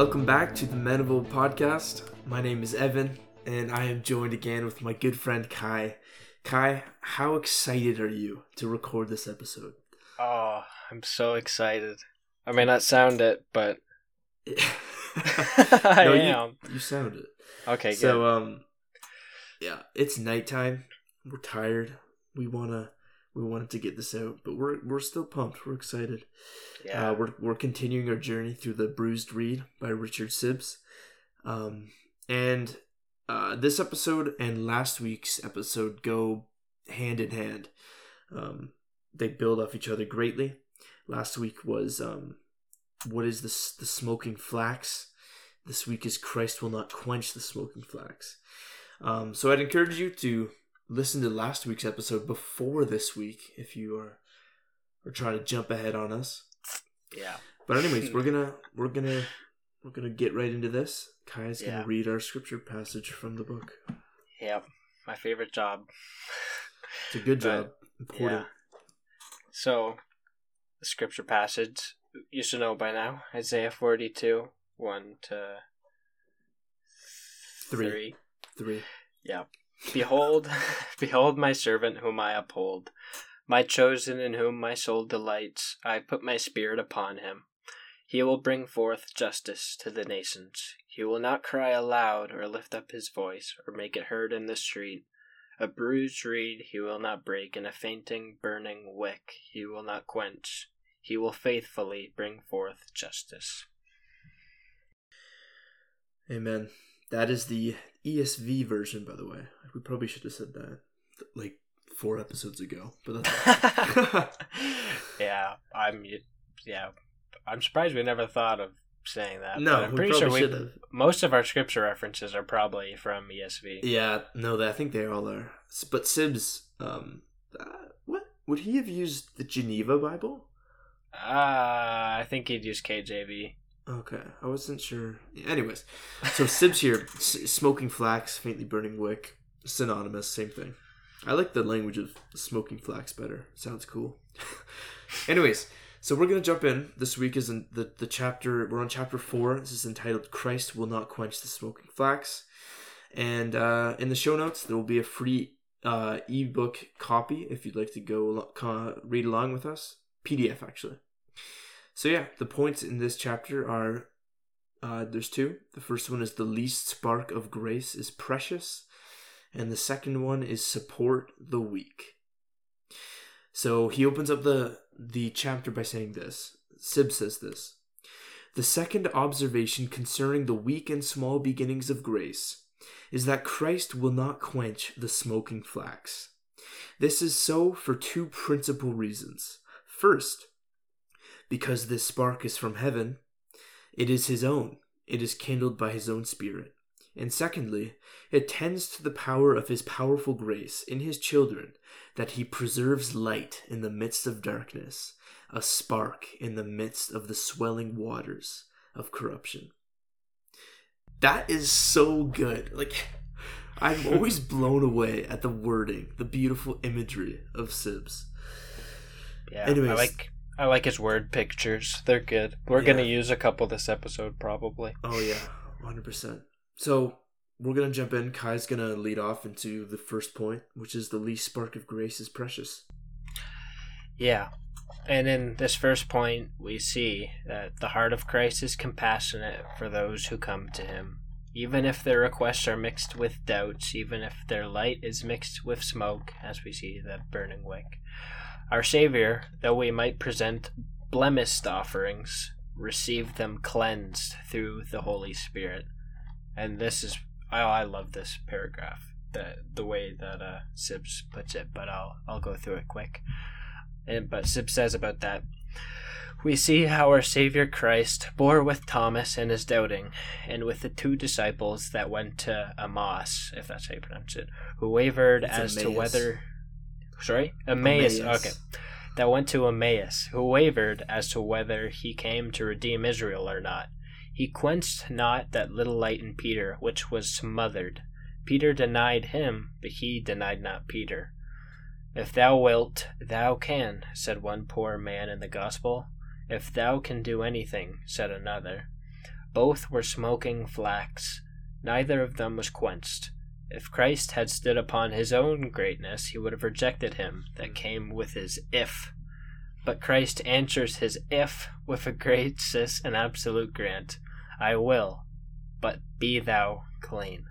Welcome back to the Menable podcast. My name is Evan, and I am joined again with my good friend Kai. Kai, how excited are you to record this episode? Oh, I'm so excited. I may not sound it, but I no, am. You, you sound it. Okay, So, good. um, yeah, it's nighttime. We're tired. We wanna, we wanted to get this out, but we're we're still pumped. We're excited. yeah. Uh, we're we're continuing our journey through the Bruised Reed by Richard Sibbes, um, and uh, this episode and last week's episode go hand in hand. Um, they build off each other greatly. Last week was um, what is this? The smoking flax. This week is Christ will not quench the smoking flax. Um, so I'd encourage you to listen to last week's episode before this week if you are are trying to jump ahead on us. yeah. But anyways, we're gonna we're gonna we're gonna get right into this. Kai's gonna Yeah. read our scripture passage from the book. Yep. My favorite job. It's a good But, job. Important. So, the scripture passage you should know by now Isaiah 42, 1 to Three. 3. Three. Yeah. Behold, behold my servant whom I uphold, my chosen in whom my soul delights. I put my spirit upon him. He will bring forth justice to the nations. He will not cry aloud or lift up his voice or make it heard in the street. A bruised reed he will not break, and a fainting, burning wick he will not quench. He will faithfully bring forth justice. Amen. That is the ESV version, by the way. We probably should have said that like four episodes ago. But that's yeah, I'm. Yeah, I'm surprised we never thought of saying that. No, I'm we pretty sure probably we should have. most of our scripture references are probably from ESV. yeah, no, I think they all are. But Sibbes, um, uh, what would he have used the Geneva Bible? Ah, I think he'd use KJV. Okay, I wasn't sure. Anyways, so Sibbes here, s- smoking flax, faintly burning wick, synonymous, same thing. I like the language of smoking flax better. Sounds cool. Anyways, so we're gonna jump in. This week is in the the chapter. We're on chapter four. This is entitled "Christ Will Not Quench the Smoking Flax," and uh, in the show notes there will be a free uh, ebook copy if you'd like to go read along with us. PDF actually. So yeah, the points in this chapter are uh, there's two. The first one is the least spark of grace is precious, and the second one is support the weak. So he opens up the the chapter by saying this. Sib says this. The second observation concerning the weak and small beginnings of grace is that Christ will not quench the smoking flax. This is so for two principal reasons. First, because this spark is from heaven, it is his own, it is kindled by his own spirit. And secondly, it tends to the power of his powerful grace in his children that he preserves light in the midst of darkness, a spark in the midst of the swelling waters of corruption. That is so good. Like, I'm always blown away at the wording, the beautiful imagery of Sibbes. Yeah, Anyways. I like I like his word pictures. They're good. We're gonna use a couple this episode probably. Oh yeah, hundred percent. So we're gonna jump in. Kai's gonna lead off into the first point, which is the least spark of grace is precious. Yeah. And in this first point, we see that the heart of Christ is compassionate for those who come to him. Even if their requests are mixed with doubts, even if their light is mixed with smoke, as we see the burning wick. Our Savior, though we might present blemished offerings, received them cleansed through the Holy Spirit. And this is, oh, I love this paragraph, the the way that uh, Sibbes puts it, but I'll I'll go through it quick. And but Sib says about that. We see how our Savior Christ bore with Thomas in his doubting, and with the two disciples that went to Emmaus, if that's how you pronounce it, who wavered It's as to whether. Sorry? Emmaus. Emmaus. Okay. That went to Emmaus, who wavered as to whether he came to redeem Israel or not. He quenched not that little light in Peter, which was smothered. Peter denied him, but he denied not Peter. If thou wilt, thou can, said one poor man in the gospel. If thou can do anything, said another. Both were smoking flax. Neither of them was quenched. If Christ had stood upon his own greatness, he would have rejected him that came with his if. But Christ answers his if with a gracious and absolute grant I will, but be thou clean.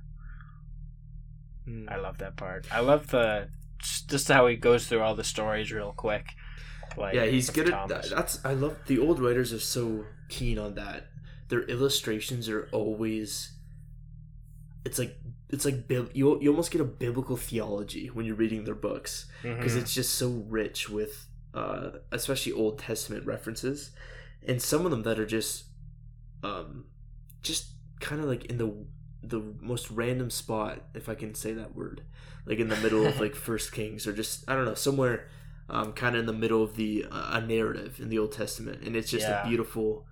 Mm. I love that part. I love the just how he goes through all the stories real quick. Like yeah, he's good at that. That's I love the old writers are so keen on that. Their illustrations are always. It's like it's like bib- you you almost get a biblical theology when you're reading their books. Because Mhm. it's just so rich with uh especially Old Testament references. And some of them that are just um just kind of like in the the most random spot if I can say that word. Like in the middle of like First Kings or just I don't know somewhere um kind of in the middle of the uh, a narrative in the Old Testament. And it's just Yeah. a beautiful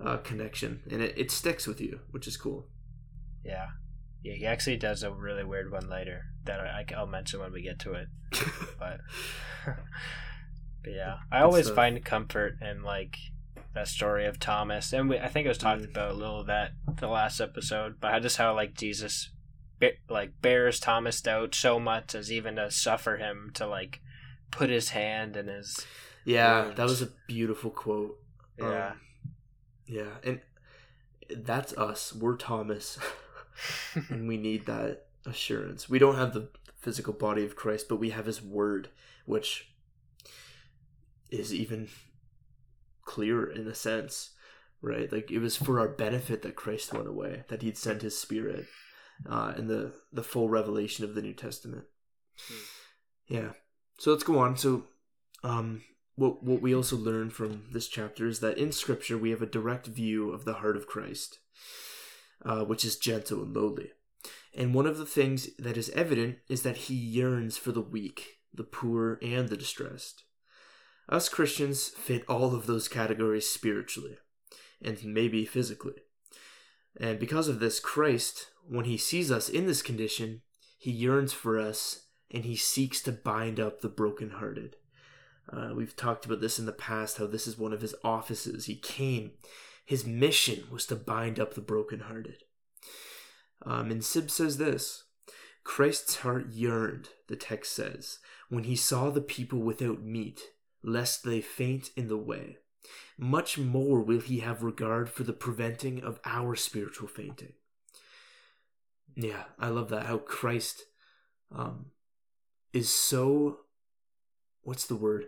uh connection. And it, it sticks with you which is cool. Yeah, yeah. He actually does a really weird one later that I, I'll mention when we get to it. But, but yeah, I always stuff. find comfort in like that story of Thomas, and we, I think I was talking Mm. about a little of that the last episode, but just how like Jesus, be- like bears Thomas doubt so much as even to suffer him to like put his hand in his yeah Wounds. that was a beautiful quote yeah. Um, yeah and that's us we're Thomas and we need that assurance. We don't have the physical body of Christ, but we have his word, which is even clearer in a sense, right? Like it was for our benefit that Christ went away, that he'd sent his spirit, uh, and the the full revelation of the New Testament. Yeah. So let's go on. So, um, what what we also learn from this chapter is that in Scripture we have a direct view of the heart of Christ uh, which is gentle and lowly. And one of the things that is evident is that he yearns for the weak, the poor, and the distressed. Us Christians fit all of those categories spiritually, and maybe physically. And because of this, Christ, when he sees us in this condition, he yearns for us and he seeks to bind up the brokenhearted. Uh, we've talked about this in the past, how this is one of his offices. He came his mission was to bind up the brokenhearted. Um, and Sib says this Christ's heart yearned, the text says, when he saw the people without meat, lest they faint in the way. Much more will he have regard for the preventing of our spiritual fainting. Yeah, I love that. How Christ um, is so. What's the word?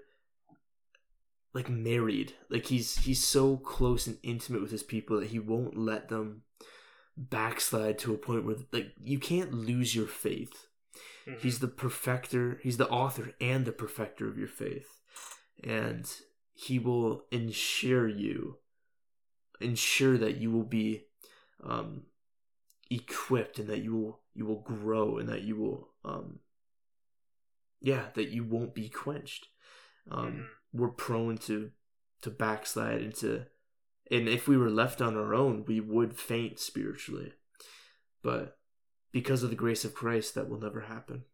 Like married like he's he's so close and intimate with his people that he won't let them backslide to a point where like you can't lose your faith Mhm. he's the perfecter he's the author and the perfecter of your faith and he will ensure you ensure that you will be um equipped and that you will you will grow and that you will um yeah that you won't be quenched um Mhm. We're prone to to backslide into and if we were left on our own we would faint spiritually but because of the grace of christ that will never happen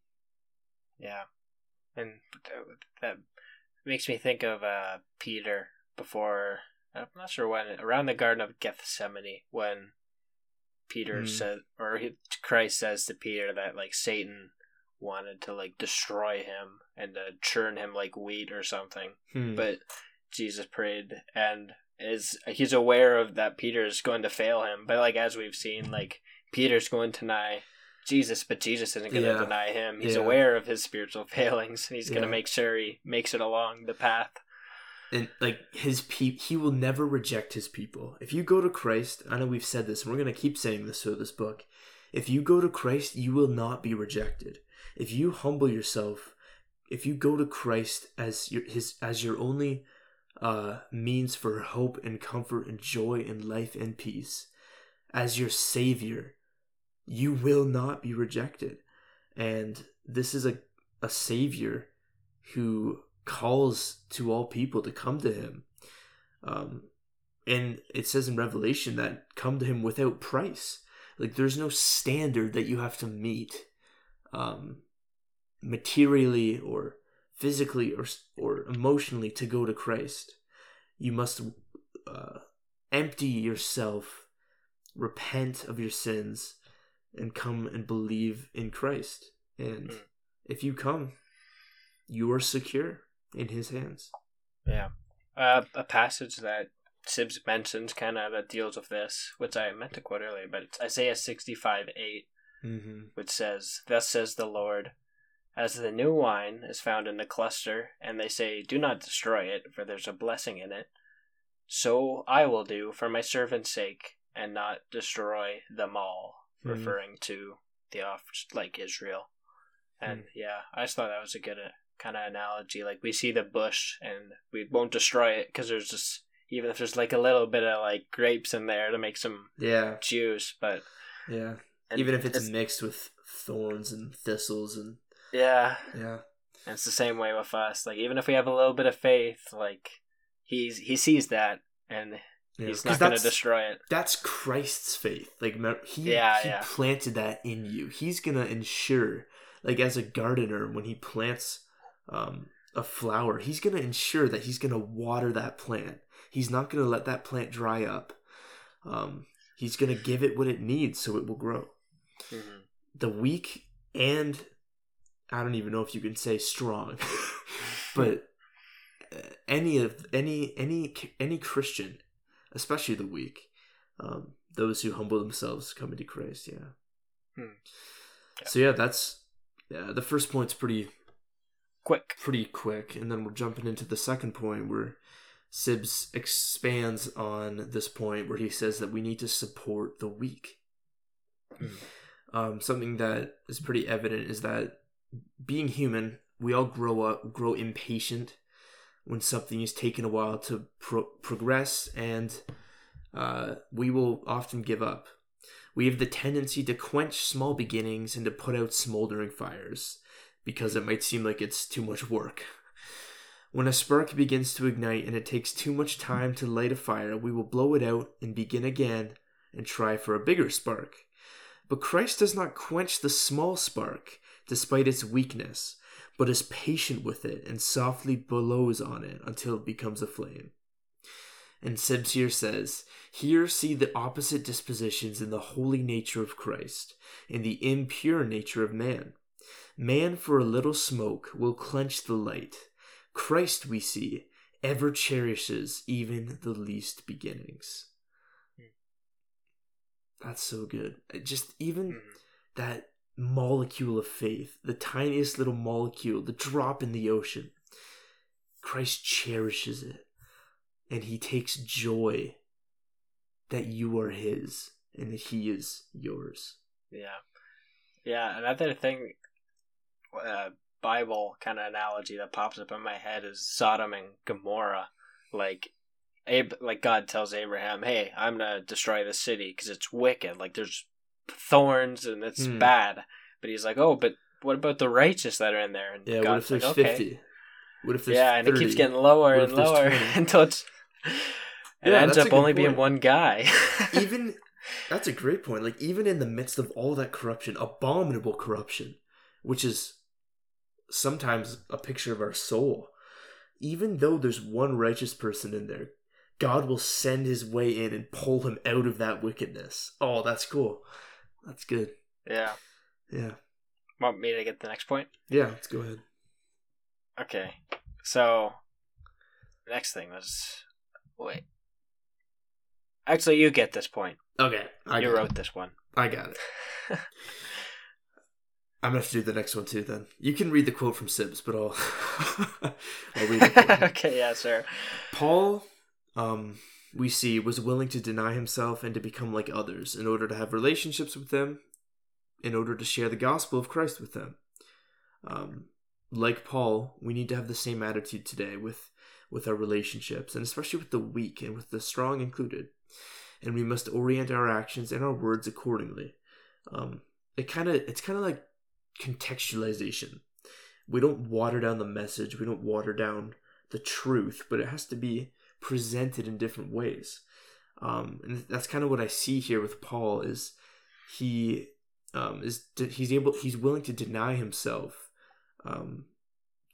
Yeah, and that, that makes me think of uh, Peter before. I'm not sure when around the Garden of Gethsemane when Peter Hmm. said, or Christ says to Peter that like Satan wanted to like destroy him and to churn him like wheat or something, Hmm. but Jesus prayed and is he's aware of that Peter is going to fail him, but like as we've seen, like Peter's going to deny Jesus, but Jesus isn't going to Yeah. deny him. He's Yeah. aware of his spiritual failings, and he's going to make sure he makes it along the path. and like his pe he will never reject his people if you go to christ i know we've said this and we're going to keep saying this through this book if you go to christ you will not be rejected if you humble yourself if you go to christ as your his as your only uh means for hope and comfort and joy and life and peace as your savior you will not be rejected and this is a a savior who calls to all people to come to him. Um, and it says in Revelation that come to him without price. Like there's no standard that you have to meet, um, materially or physically or or emotionally to go to Christ. You must uh, empty yourself repent of your sins and come and believe in Christ. And Mm. if you come, you are secure in His hands. Yeah. Uh, a passage that Sibbes mentions kind of that deals with this, which I meant to quote earlier, but it's Isaiah 65 8, Mm-hmm. which says, Thus says the Lord, as the new wine is found in the cluster, and they say, Do not destroy it, for there's a blessing in it, so I will do for my servant's sake, and not destroy them all, Mhm. referring to the off like Israel. And yeah, I just thought that was a good uh, kind of analogy. Like we see the bush, and we won't destroy it because there's just even if there's like a little bit of like grapes in there to make some Yeah, juice, but yeah. And Even if it's, mixed with thorns and thistles and yeah, yeah, And it's the same way with us. Like even if we have a little bit of faith, like he's he sees that and yeah. he's not going to destroy it. That's Christ's faith. Like he, Yeah, he yeah. planted that in you. He's gonna ensure, like as a gardener, when he plants um, a flower, he's gonna ensure that he's gonna water that plant. He's not gonna let that plant dry up. Um, he's gonna give it what it needs so it will grow. Mhm. The weak and I don't even know if you can say strong, but uh, any of any any any Christian, especially the weak, um, those who humble themselves come into Christ. Yeah. Hmm. Yeah. So yeah, that's yeah. The first point's pretty Quick. pretty quick, and then we're jumping into the second point where Sibbes expands on this point where he says that we need to support the weak. Hmm. Um, something that is pretty evident is that being human, we all grow up, grow impatient when something is taking a while to pro- progress, and uh, we will often give up. We have the tendency to quench small beginnings and to put out smoldering fires because it might seem like it's too much work. When a spark begins to ignite and it takes too much time to light a fire, we will blow it out and begin again and try for a bigger spark. But Christ does not quench the small spark despite its weakness, but is patient with it and softly blows on it until it becomes a flame. And Sibbes says, Here see the opposite dispositions in the holy nature of Christ and the impure nature of man. Man for a little smoke will quench the light. Christ, we see, ever cherishes even the least beginnings. That's so good. It Just even Mhm. that molecule of faith, the tiniest little molecule, the drop in the ocean. Christ cherishes it. And he takes joy that you are his and that he is yours. Yeah. Yeah, another thing uh, Bible kind of analogy that pops up in my head is Sodom and Gomorrah. Like Ab- like God tells Abraham, "Hey, I'm going to destroy the city cuz it's wicked. Like there's thorns and it's Hmm. bad." But he's like, "Oh, but what about the righteous that are in there?" And Yeah, what if there's like, "Okay." 50? What if there's Yeah, and it keeps getting lower and lower 20? until it's it Yeah, ends up only being one guy. even that's a great point. Like even in the midst of all that corruption, abominable corruption, which is sometimes a picture of our soul, even though there's one righteous person in there, God will send his way in and pull him out of that wickedness. Oh, that's cool. That's good. yeah. Yeah. Want me to get the next point? Yeah, let's go ahead. Okay. So next thing was wait. Actually, you get this point. Okay. I you wrote it. this one. I got it. I'm gonna have to do the next one too. Then you can read the quote from Sibbes, but I'll I'll read it. okay, yeah, sir. Paul, um, we see, was willing to deny himself and to become like others in order to have relationships with them, in order to share the gospel of Christ with them. Um, like Paul, we need to have the same attitude today with with our relationships, and especially with the weak and with the strong included. And we must orient our actions and our words accordingly. Um, it kind of it's kind of like contextualization. We don't water down the message. We don't water down the truth, but it has to be presented in different ways. Um, and that's kind of what I see here with Paul is he um, is he's able he's willing to deny himself um,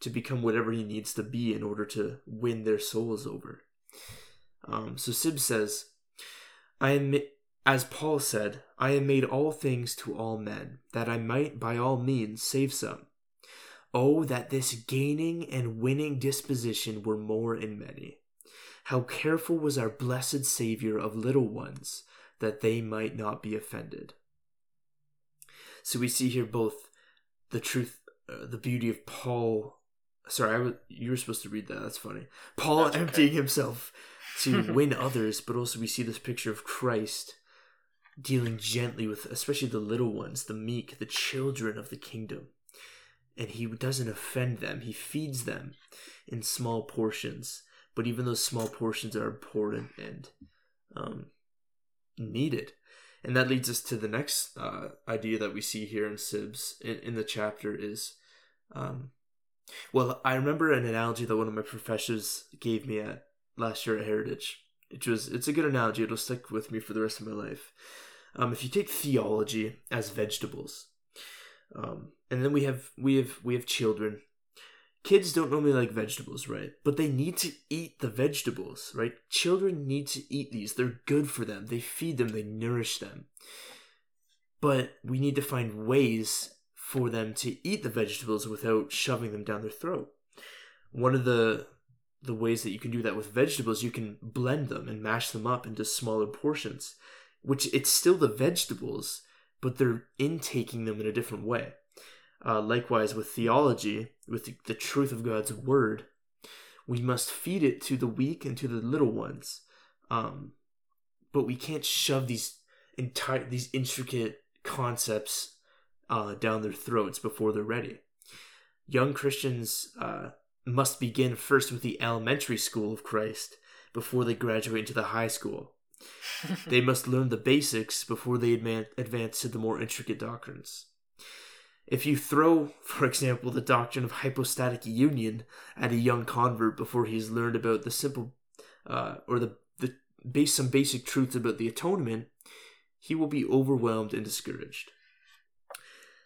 to become whatever he needs to be in order to win their souls over. Um, so Sib says, "I am." As Paul said, I am made all things to all men, that I might by all means save some. Oh, that this gaining and winning disposition were more in many. How careful was our blessed Saviour of little ones, that they might not be offended. So we see here both the truth, uh, the beauty of Paul. Sorry, I was, you were supposed to read that. That's funny. Paul That's okay. emptying himself to win others, but also we see this picture of Christ dealing gently with, especially the little ones, the meek, the children of the kingdom. And he doesn't offend them. He feeds them in small portions. But even those small portions are important and um, needed. And that leads us to the next uh, idea that we see here in Sibbes in, in the chapter is, um, well, I remember an analogy that one of my professors gave me at last year at Heritage, It was it's a good analogy. It'll stick with me for the rest of my life. Um, if you take theology as vegetables, um, and then we have we have we have children. Kids don't normally like vegetables, right? But they need to eat the vegetables, right? Children need to eat these. They're good for them. They feed them, they nourish them. But we need to find ways for them to eat the vegetables without shoving them down their throat. One of the the ways that you can do that with vegetables, you can blend them and mash them up into smaller portions, which it's still the vegetables, but they're intaking them in a different way. Uh, likewise, with theology, with the, the truth of God's word, we must feed it to the weak and to the little ones. Um, but we can't shove these entire these intricate concepts uh, down their throats before they're ready. Young Christians uh, must begin first with the elementary school of Christ before they graduate into the high school. they must learn the basics before they advance to the more intricate doctrines. If you throw, for example, the doctrine of hypostatic union at a young convert before he has learned about the simple, uh, or the, the base some basic truths about the atonement, he will be overwhelmed and discouraged.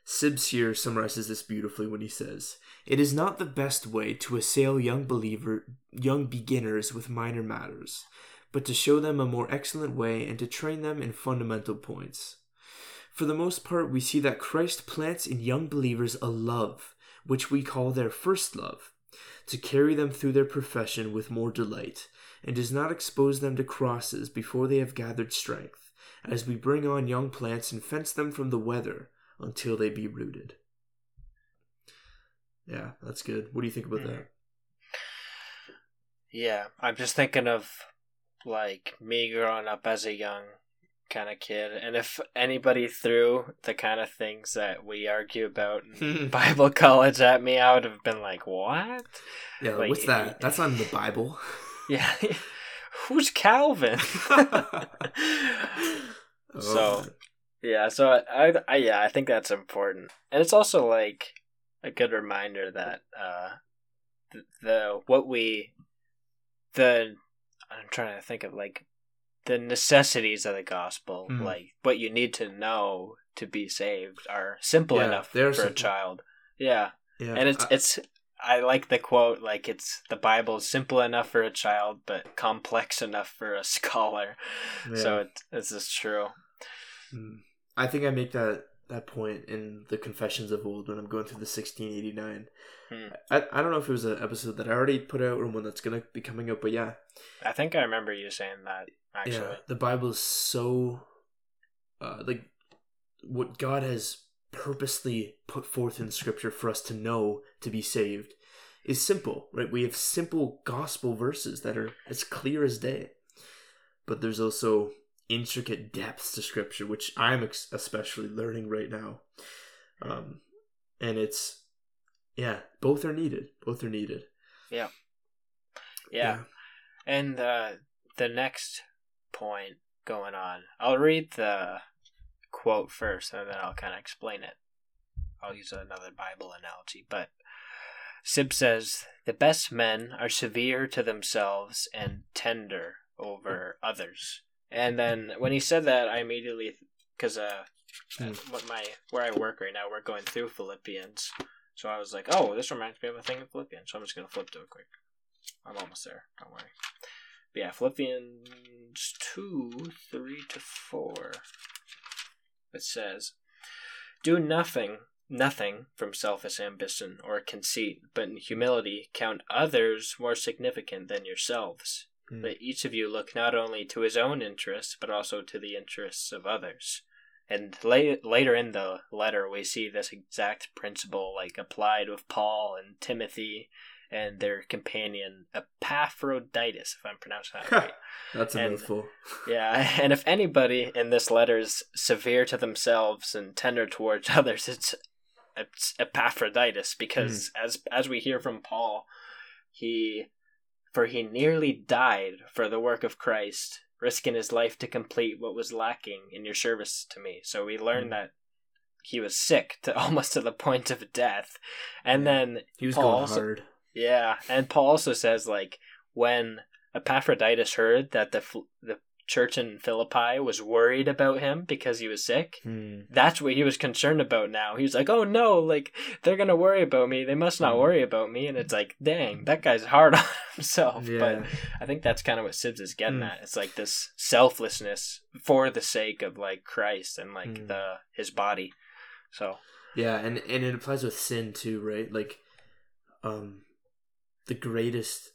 Sibbes here summarizes this beautifully when he says, "It is not the best way to assail young believer, young beginners with minor matters, but to show them a more excellent way and to train them in fundamental points." For the most part, we see that Christ plants in young believers a love, which we call their first love, to carry them through their profession with more delight, and does not expose them to crosses before they have gathered strength, as we bring on young plants and fence them from the weather until they be rooted. Yeah, that's good. What do you think about that? Mm-hmm. Yeah, I'm just thinking of like me growing up as a young kind of kid, and if anybody threw the kind of things that we argue about in Bible college at me, I would have been like, "What? Yeah, Like, what's that? That's not in the Bible. Yeah, who's Calvin?" Oh, So-. Yeah, so I, I, I yeah, I think that's important, and it's also like a good reminder that uh, the, the what we, the I'm trying to think of like the necessities of the gospel, Mhm. like what you need to know to be saved, are simple Yeah, enough for a child. Yeah, yeah, and it's I- it's I like the quote like it's the Bible is simple enough for a child, but complex enough for a scholar. So yeah. it, it's just true. Mm. I think I make that that point in the Confessions of Old when I'm going through the 1689. Hmm. I, I don't know if it was an episode that I already put out or one that's gonna be coming out, but yeah, I think I remember you saying that actually. yeah, the Bible is so uh, like what God has purposely put forth in Scripture for us to know to be saved is simple, right? We have simple gospel verses that are as clear as day, but there's also intricate depths to Scripture, which I'm ex- especially learning right now, um, and it's yeah, both are needed. Both are needed. Yeah. Yeah. And uh, the next point going on, I'll read the quote first and then I'll kind of explain it. I'll use another Bible analogy. But Sib says, The best men are severe to themselves and tender over others. And then when he said that, I immediately, because uh, Hmm. what my where I work right now, we're going through Philippians. So I was like, oh, this reminds me of a thing in Philippians. So I'm just going to flip to it quick. I'm almost there. Don't worry. But yeah, Philippians 2 3 to 4. It says, Do nothing, nothing from selfish ambition or conceit, but in humility count others more significant than yourselves. Mm. Let each of you look not only to his own interests, but also to the interests of others. And la- later in the letter, we see this exact principle like applied with Paul and Timothy and their companion Epaphroditus, if I'm pronouncing that right. That's a And- mouthful. Yeah, and if anybody in this letter is severe to themselves and tender towards others, it's it's Epaphroditus because as as we hear from Paul, he for he nearly died for the work of Christ, risking his life to complete what was lacking in your service to me. So we learn Mm. that he was sick to almost to the point of death. And then He was Paul going also- hard. yeah, and Paul also says like when Epaphroditus heard that the the church in Philippi was worried about him because he was sick, Hmm. that's what he was concerned about now. He was like, "Oh no, like they're going to worry about me. They must not Mm. worry about me." And it's like, "Dang, that guy's hard on himself." Yeah. But I think that's kind of what Sibbes is getting Mm. at. It's like this selflessness for the sake of like Christ and like Mm. the his body. So, Yeah, and and it applies with sin too, right? Like, um, the greatest.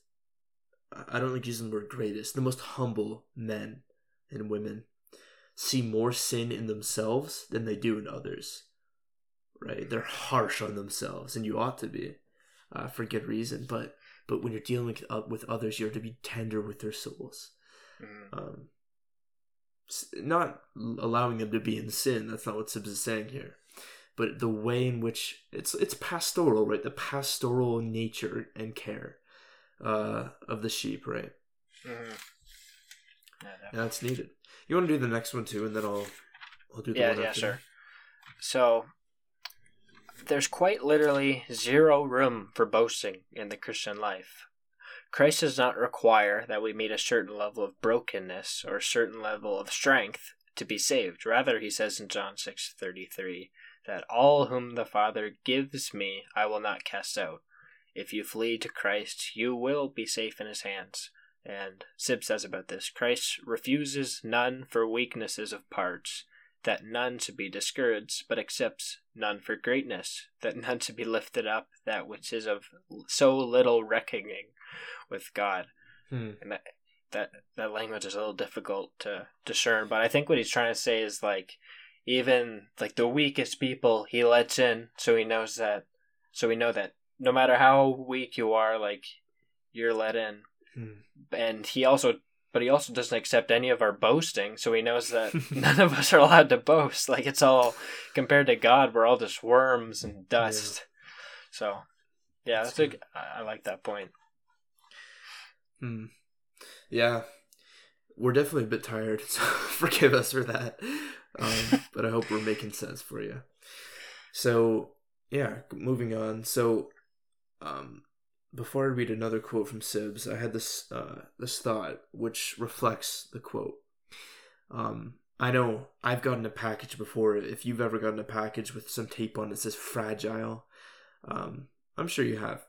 I don't like using the word greatest. The most humble men and women see more sin in themselves than they do in others. Right? They're harsh on themselves, and you ought to be, uh, for good reason. But but when you're dealing with, uh, with others, you're to be tender with their souls. mm, Um, not allowing them to be in sin. That's not what Sibbes is saying here. But the way in which it's it's pastoral, right? The pastoral nature and care uh, of the sheep, right? mhm. Yeah. That's needed. You want to do the next one too, and then I'll I'll do the Yeah, one yeah, after sure. So there's quite literally zero room for boasting in the Christian life. Christ does not require that we meet a certain level of brokenness or a certain level of strength to be saved. Rather, he says in John 6:33 that all whom the Father gives me, I will not cast out. If you flee to Christ, you will be safe in his hands. And Sib says about this Christ refuses none for weaknesses of parts, that none should be discouraged, but accepts none for greatness, that none should be lifted up, that which is of so little reckoning with God. Hmm. And that that that language is a little difficult to discern, but I think what he's trying to say is like even like the weakest people he lets in, so he knows that, so we know that no matter how weak you are, like you're let in, Hmm. and he also but he also doesn't accept any of our boasting so he knows that none of us are allowed to boast like it's all compared to god we're all just worms and dust so yeah That's that's, a, I like that point Hmm. Yeah, we're definitely a bit tired, so forgive us for that. Um, but I hope we're making sense for you. So, yeah, moving on. So, um, before I read another quote from Sibbes, I had this uh, this thought which reflects the quote. Um, I know I've gotten a package before. If you've ever gotten a package with some tape on it that says fragile, um, I'm sure you have.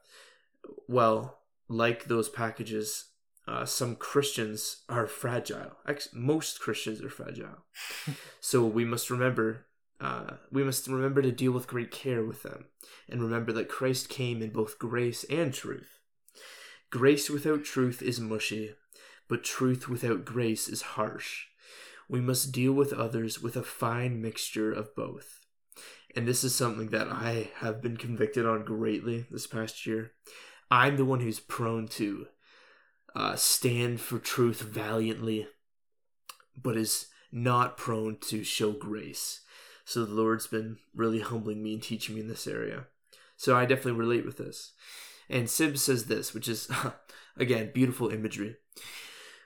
Well, like those packages, uh, some Christians are fragile. Most Christians are fragile. so we must remember, uh, we must remember to deal with great care with them, and remember that Christ came in both grace and truth. Grace without truth is mushy, but truth without grace is harsh. We must deal with others with a fine mixture of both. And this is something that I have been convicted on greatly this past year. I'm the one who's prone to uh, stand for truth valiantly, but is not prone to show grace. So the Lord's been really humbling me and teaching me in this area. So I definitely relate with this. And Sib says this, which is, again, beautiful imagery.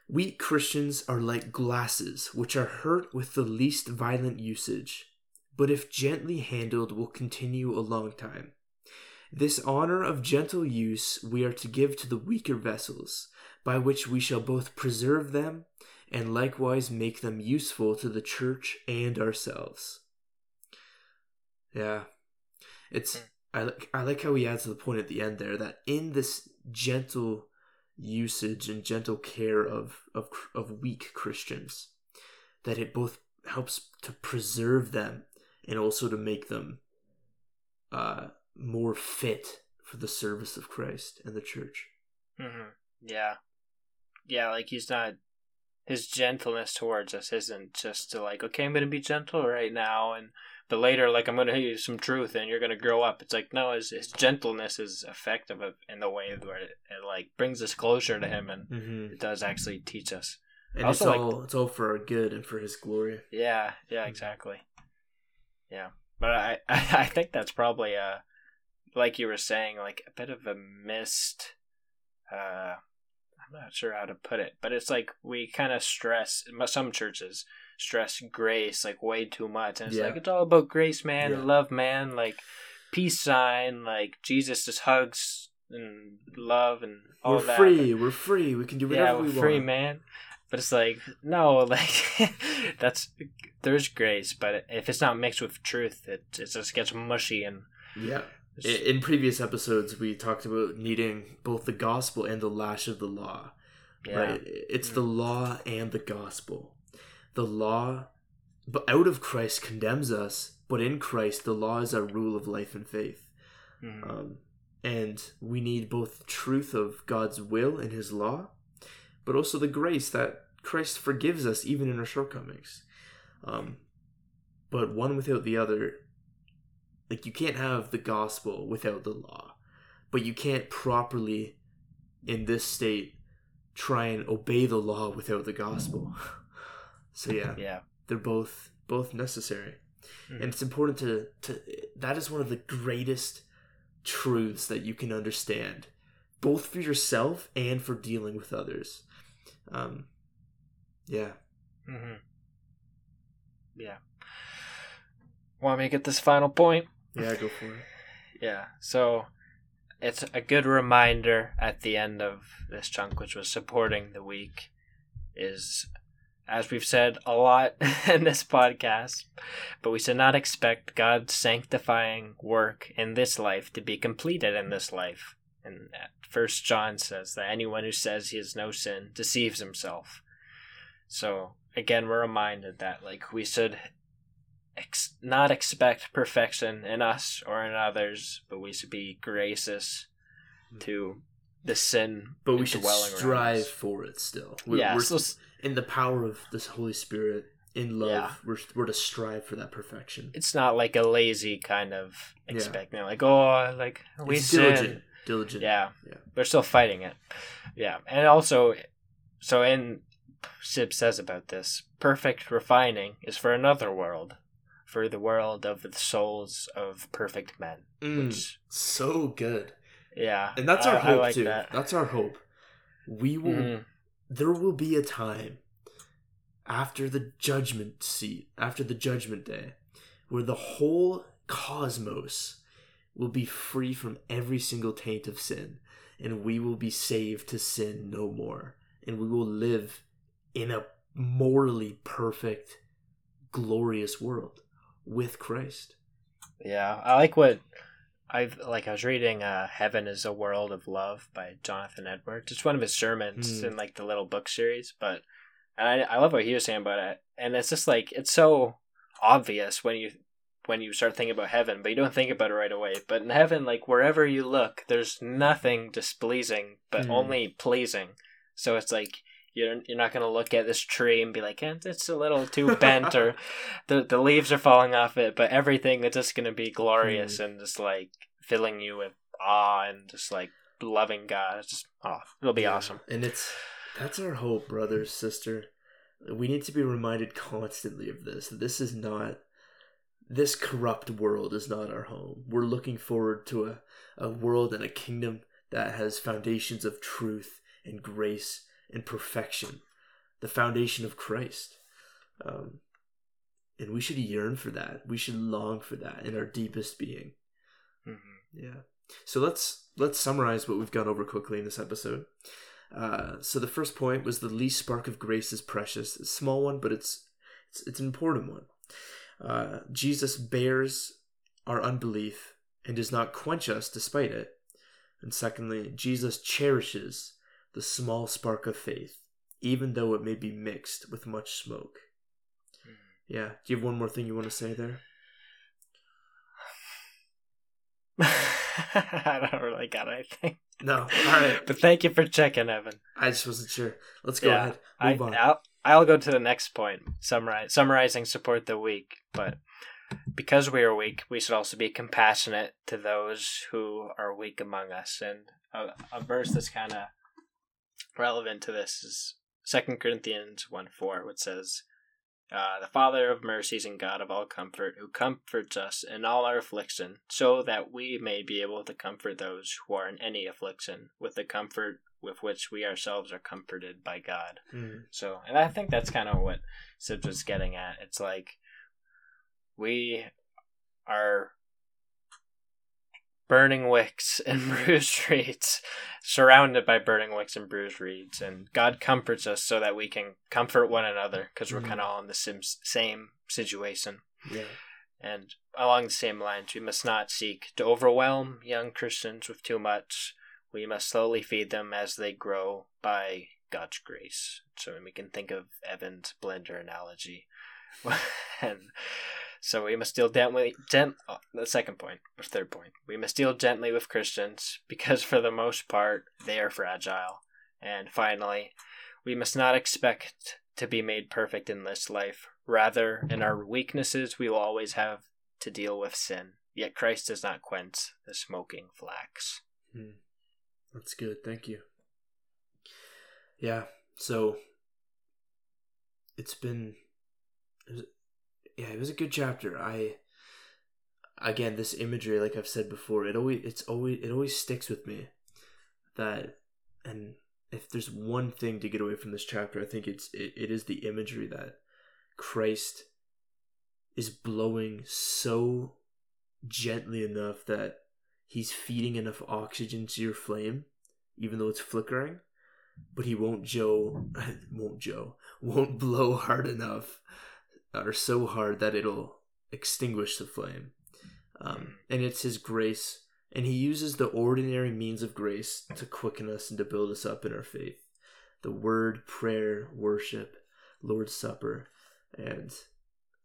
Weak Christians are like glasses, which are hurt with the least violent usage, but if gently handled, will continue a long time. This honor of gentle use we are to give to the weaker vessels, by which we shall both preserve them and likewise make them useful to the church and ourselves. Yeah. It's I like I like how he adds to the point at the end there that in this gentle usage and gentle care of of of weak Christians that it both helps to preserve them and also to make them uh more fit for the service of Christ and the church. hmm Yeah. Yeah, like he's not his gentleness towards us isn't just to like, okay, I'm gonna be gentle right now and but later like I'm gonna give you some truth and you're gonna grow up. It's like no, his his gentleness is effective in the way where it, it like brings us closer to him and Mm-hmm. it does actually teach us. And Also, it's like- all it's all for our good and for His glory. Yeah, yeah, exactly. Yeah. But I I think that's probably a like you were saying, like a bit of a missed uh I'm not sure how to put it, but it's like we kind of stress some churches stress grace like way too much, and it's Yeah. like it's all about grace, man, Yeah. love, man, like peace sign, like Jesus just hugs and love and all we're that. free. We're free. We can do whatever yeah, we we're free, want. man. But it's like no, like that's there's grace, but if it's not mixed with truth, it it just gets mushy and. Yeah. In previous episodes, we talked about needing both the gospel and the lash of the law. yeah. Right? It's the law and the gospel. The law, but out of Christ condemns us, but in Christ, the law is our rule of life and faith. Mhm. Um, and we need both truth of God's will and His law, but also the grace that Christ forgives us even in our shortcomings. Um, but one without the other, like you can't have the gospel without the law, but you can't properly, in this state, try and obey the law without the gospel. so yeah, yeah. they're both both necessary Mhm. and it's important to to that is one of the greatest truths that you can understand both for yourself and for dealing with others um yeah hmm Yeah. Want me to get this final point? yeah go for it Yeah. So it's a good reminder at the end of this chunk, which was supporting the week, is as we've said a lot in this podcast, but we should not expect God's sanctifying work in this life to be completed in this life. And First John says that anyone who says he has no sin deceives himself. So again, we're reminded that like we should ex- not expect perfection in us or in others, but we should be gracious hmm. to the sin but we should strive for it still we're, yeah, we're so in the power of this holy spirit in love Yeah. we're, we're to strive for that perfection it's not like a lazy kind of Yeah. expecting, like oh, like we it's sin. diligent diligent Yeah. Yeah. We're still fighting it. Yeah. And also so in Sib says about this, perfect refining is for another world. For the world of the souls of perfect men. Mm, Which so good yeah. and that's our I- I hope like too that. that's our hope we will Mhm. There will be a time after the judgment seat, after the judgment day, where the whole cosmos will be free from every single taint of sin, and we will be saved to sin no more, and we will live in a morally perfect, glorious world with Christ. Yeah. I like what I've like I was reading uh Heaven is a World of Love by Jonathan Edwards. It's one of his sermons Hmm. in like the little book series, but and I I love what he was saying about it. And it's just like it's so obvious when you when you start thinking about heaven, but you don't think about it right away. But in heaven, like wherever you look, there's nothing displeasing, but Hmm. only pleasing. So it's like you're you're not gonna look at this tree and be like, eh, it's a little too bent, or the the leaves are falling off it. But everything is just gonna be glorious and just like filling you with awe and just like loving God. It's just oh, it'll be Yeah. awesome. And it's that's our hope, brother, sister. We need to be reminded constantly of this. This is not this corrupt world is not our home. We're looking forward to a, a world and a kingdom that has foundations of truth and grace and perfection. The foundation of Christ. Um, and we should yearn for that. We should long for that in our deepest being. hmm Yeah. So let's let's summarize what we've gone over quickly in this episode. Uh, so the first point was the least spark of grace is precious. It's a small one, but it's it's, it's an important one. Uh, Jesus bears our unbelief and does not quench us despite it. And secondly, Jesus cherishes the small spark of faith, even though it may be mixed with much smoke. Hmm. Yeah. Do you have one more thing you want to say there? I don't really got anything. No. All right. But thank you for checking, Evan. I just wasn't sure. Let's go Yeah, ahead. I, on. I'll, I'll go to the next point, summarize, summarizing support the weak. But because we are weak, we should also be compassionate to those who are weak among us. And a, a verse that's kind of relevant to this is Second Corinthians 1 4, which says, uh, The Father of mercies and God of all comfort, who comforts us in all our affliction, so that we may be able to comfort those who are in any affliction with the comfort with which we ourselves are comforted by God. Mm. So, and I think that's kind of what Sibbes was getting at. It's like we are burning wicks and bruised reeds, surrounded by burning wicks and bruised reeds, and God comforts us so that we can comfort one another because we're Mhm. kind of all in the sim- same situation. Yeah. And along the same lines, we must not seek to overwhelm young Christians with too much. We must slowly feed them as they grow by God's grace. So we can think of Evan's blender analogy. and so we must deal gently. Gent- oh, the second point, or third point, we must deal gently with Christians because for the most part they are fragile. And finally, we must not expect to be made perfect in this life. Rather, in our weaknesses, we will always have to deal with sin. Yet Christ does not quench the smoking flax. Hmm. That's good. Thank you. Yeah. So it's been yeah, it was a good chapter. I again this imagery like I've said before, it always it's always it always sticks with me that and if there's one thing to get away from this chapter, I think it's it, it is the imagery that Christ is blowing so gently enough that he's feeding enough oxygen to your flame, even though it's flickering. But he won't Joe won't Joe won't blow hard enough or so hard that it'll extinguish the flame. Um, and it's his grace, and he uses the ordinary means of grace to quicken us and to build us up in our faith. The word, prayer, worship, Lord's Supper, and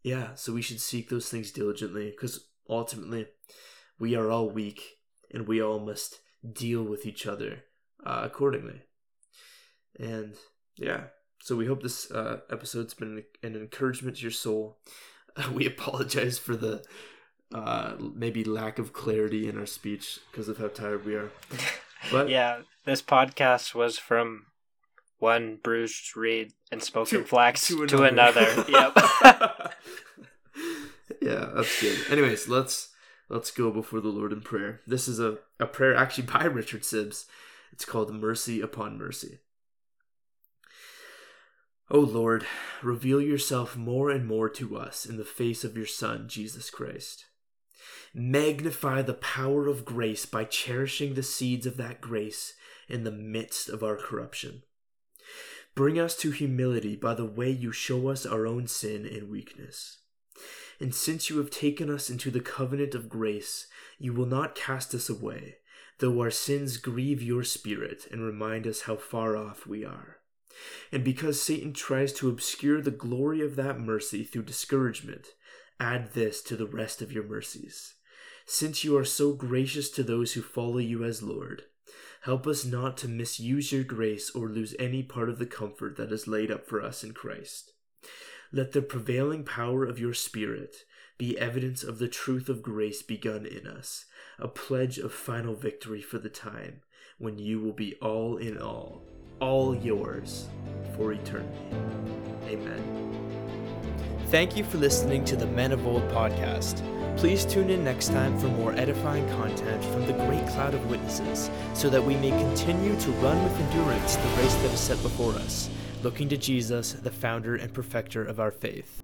yeah, so we should seek those things diligently because ultimately we are all weak and we all must deal with each other uh, accordingly. And yeah, so we hope this uh, episode's been an encouragement to your soul. we apologize for the uh, maybe lack of clarity in our speech because of how tired we are. But yeah, this podcast was from one bruised reed and smoking To- flax to to another. another. yep. yeah, that's good. Anyways, let's let's go before the Lord in prayer. This is a, a prayer actually by Richard Sibbes. It's called Mercy Upon Mercy. O Lord, reveal yourself more and more to us in the face of your Son, Jesus Christ. Magnify the power of grace by cherishing the seeds of that grace in the midst of our corruption. Bring us to humility by the way you show us our own sin and weakness. And since you have taken us into the covenant of grace, you will not cast us away, though our sins grieve your spirit and remind us how far off we are. And because Satan tries to obscure the glory of that mercy through discouragement, add this to the rest of your mercies. Since you are so gracious to those who follow you as Lord, help us not to misuse your grace or lose any part of the comfort that is laid up for us in Christ. Let the prevailing power of your Spirit be evidence of the truth of grace begun in us, a pledge of final victory for the time when you will be all in all, all yours for eternity. Amen. Thank you for listening to the Men of Old podcast. Please tune in next time for more edifying content from the great cloud of witnesses, so that we may continue to run with endurance the race that is set before us, looking to Jesus, the founder and perfecter of our faith.